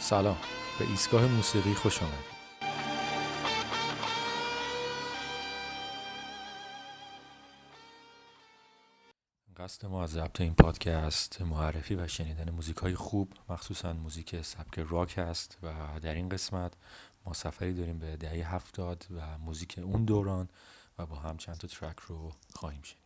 سلام. به ایستگاه موسیقی خوش آمدید. قصد ما از ضبط این پادکست معرفی و شنیدن موزیک های خوب مخصوصا موزیک سبک راک است و در این قسمت ما سفری داریم به دهه هفتاد و موزیک اون دوران و با هم چند تا ترک رو خواهیم شنید.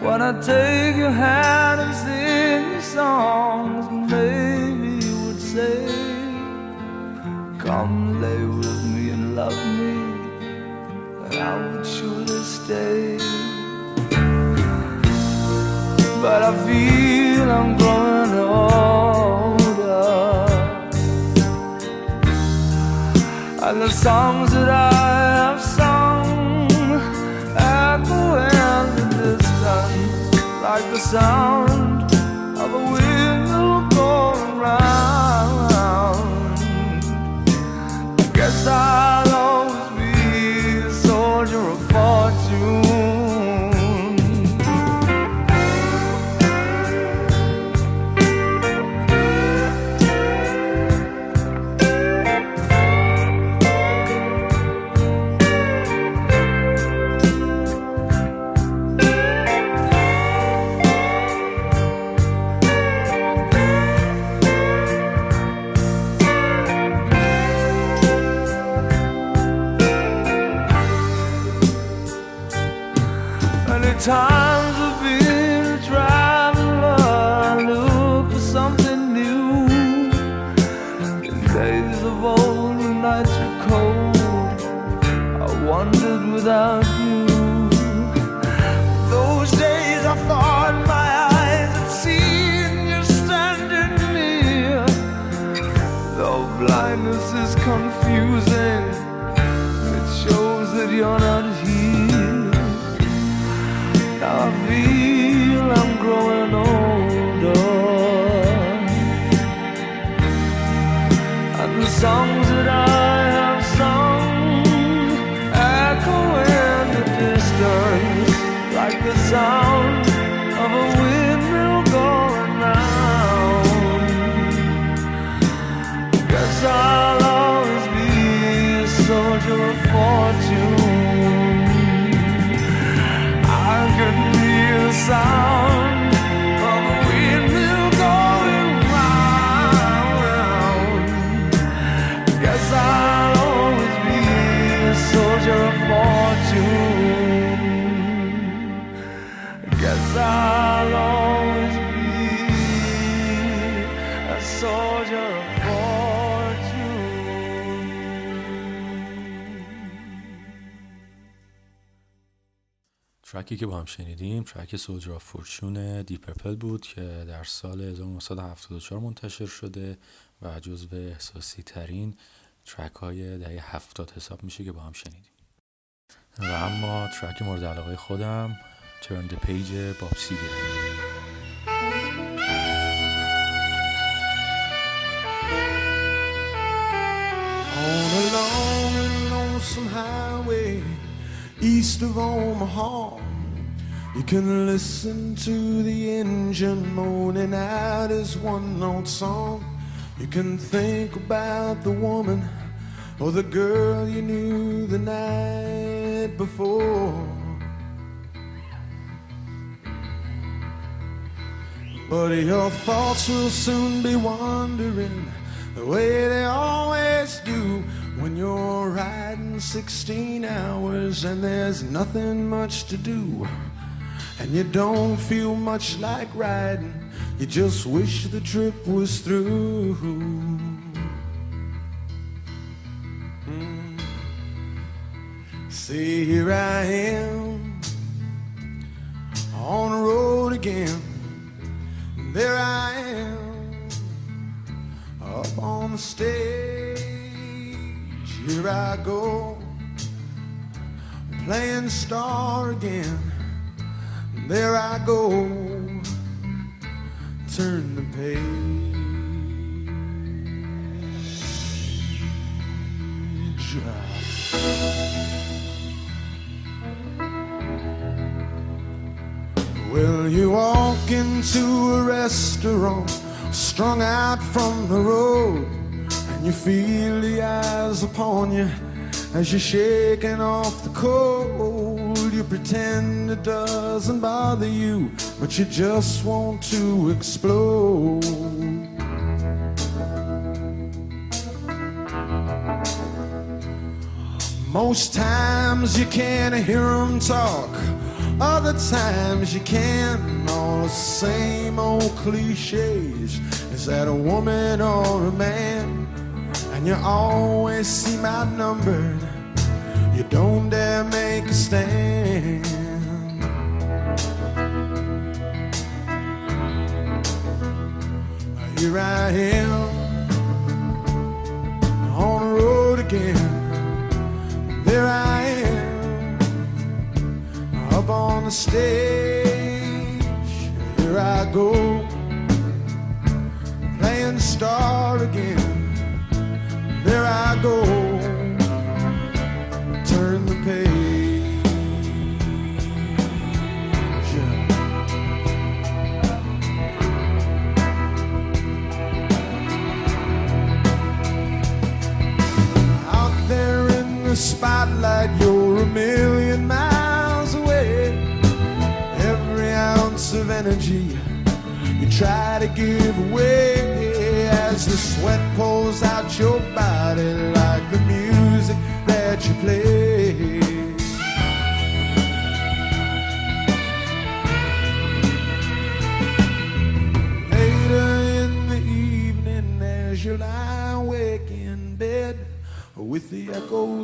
When I take your hand and sing you songs, maybe you would say, Come lay with me and love me, and I would surely stay but I feel I'm growing older. And the songs that I like without you. Those days I thought my eyes had seen you standing near. Though blindness is confusing, it shows that you're not here. Now I feel I'm growing older And the songs ترکی که با هم شنیدیم ترک سولجر فورچون دی پرپل بود که در سال 1974 منتشر شده و جزو احساسی ترین ترک های دهه هفتاد حساب میشه که با هم شنیدیم. و اما ترک مورد علاقه خودم the Page باب سیگه On a long and lonesome highway east of Omaha, you can listen to the engine moaning out his one note song. You can think about the woman or the girl you knew the night before. But your thoughts will soon be wandering the way they always do when you're riding 16 hours and there's nothing much to do. And you don't feel much like riding, you just wish the trip was through. Mm. See, here I am on the road again. There I am up on the stage. here I go, playing star again. There I go, turn the page. Well, you walk into a restaurant, strung out from the road, and you feel the eyes upon you as you're shaking off the cold. Pretend it doesn't bother you, but you just want to explode. Most times you can't hear them talk, other times you can. All the same old cliches. Is that a woman or a man? And you always see my You don't dare make a stand. Here I am on the road again. There I am up on the stage. Here I go playing the star again. There I go, spotlight, you're a million miles away. Every ounce of energy you try to give away as the sweat pulls out your body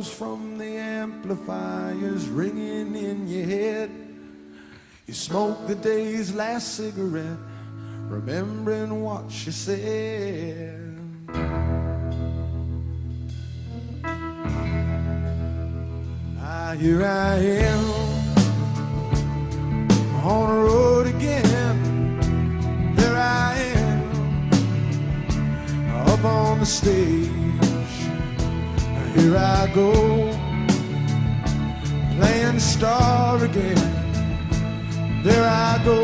echoes from the amplifiers ringing in your head, you smoke the day's last cigarette, remembering what you said. Ah, here I am on the road again. There I am up on the stage. Here I go playing star again. There I go,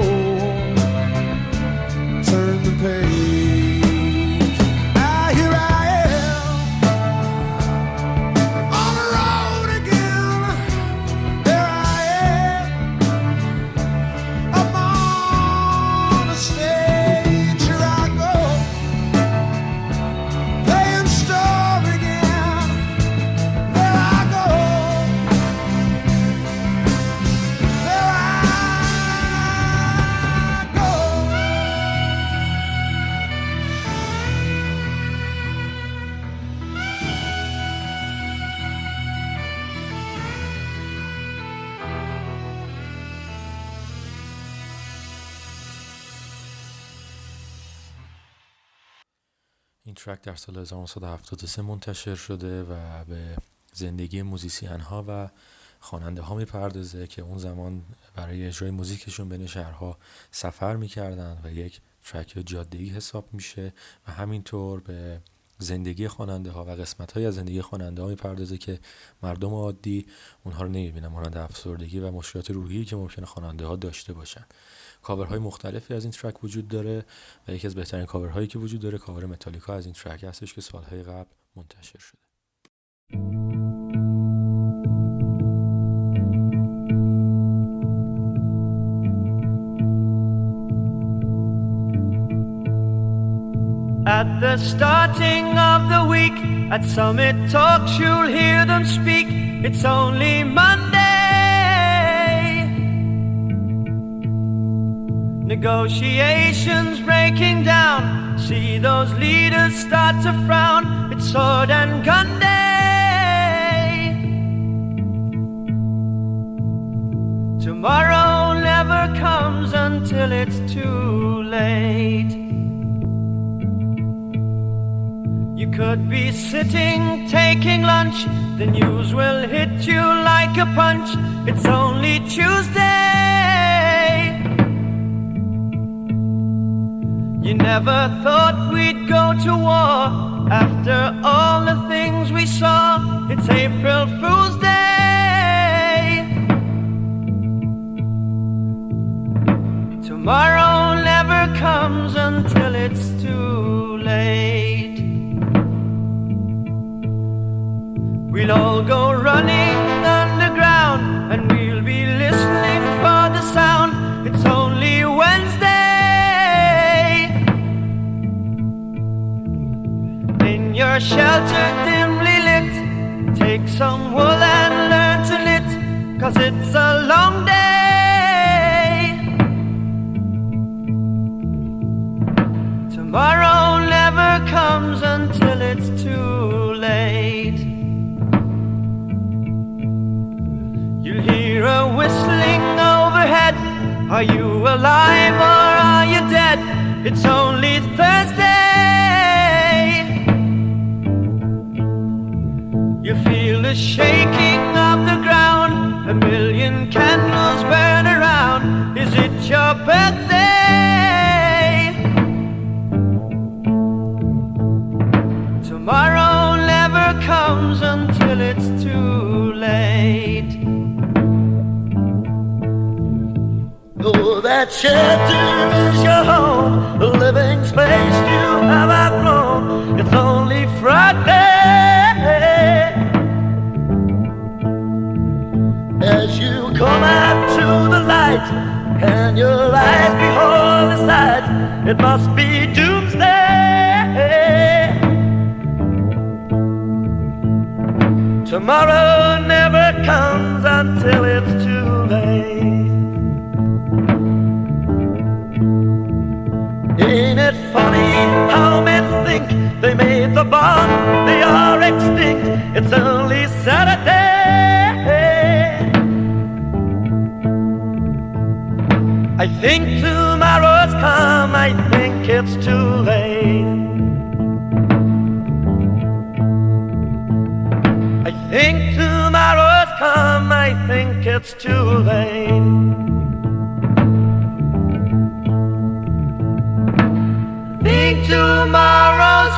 ترک در سال 1973 منتشر شده و به زندگی موزیسین ها و خواننده ها می‌پردازه که اون زمان برای اجرای موزیکشون بین شهرها سفر می‌کردن و یک ترک جاده‌ای حساب میشه و همینطور به زندگی خواننده ها و قسمت های از زندگی خواننده ها می‌پردازه که مردم عادی اونها رو نمی‌بینن مانند افسردگی و مشکلات روحی که ممکنه خواننده ها داشته باشن. کاورهای مختلفی از این ترک وجود داره و یکی از بهترین کاورهایی که وجود داره کاور متالیکا از این ترک هستش که سالهای قبل منتشر شده At the starting of the week, at Summit Talks, you'll hear them speak. It's only Monday. Negotiations breaking down. See those leaders start to frown. It's sword and gun day. Tomorrow never comes until it's too late. You could be sitting taking lunch. The news will hit you like a punch. It's only Tuesday. Never thought we'd go to war after all the things we saw. It's April Fool's Day. Tomorrow never comes until it's too late. We'll all go running shelter dimly lit, take some wool and learn to knit, cause it's a long day. Tomorrow never comes until it's too late. You'll hear a whistling overhead. Are you alive or are you dead? It's only Thursday. The shaking of the ground. A million candles burn around. Is it your birthday? Tomorrow never comes until it's too late. Oh, that shelter the light and your eyes behold the sight, it must be doomsday. Tomorrow never comes until it's too late. Ain't it funny how men think they made the bomb? They are extinct. It's only Saturday. I think tomorrow's come. I think it's too late. I think tomorrow's come. I think it's too late. Think tomorrow's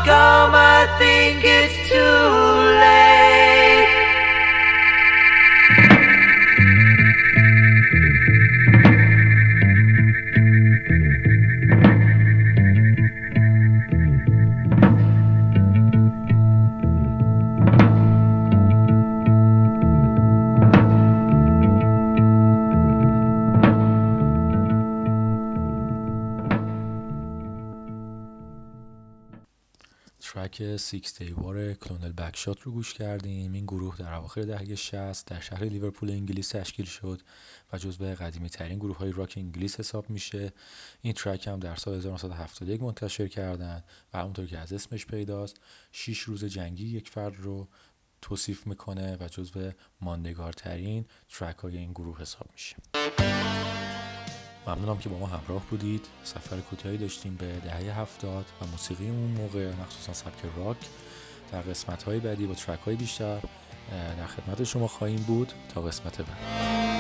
ترک سیکس دی وار کلونل بکشات رو گوش کردیم. این گروه در اواخر دهه 60 در شهر لیورپول انگلیس تشکیل شد و جزو قدیمی ترین گروه های راک انگلیس حساب میشه. این ترک هم در سال 1971 منتشر کردن و همونطور که از اسمش پیداست 6 روز جنگی یک فرد رو توصیف می‌کنه و جزو ماندگارترین ترک های این گروه حساب میشه. ممنونم که با ما همراه بودید. سفر کوتاهی داشتیم به دهه هفتاد و موسیقی اون موقع مخصوصا سبک راک. در قسمت های بعدی با ترک های بیشتر در خدمت شما خواهیم بود. تا قسمت بعد.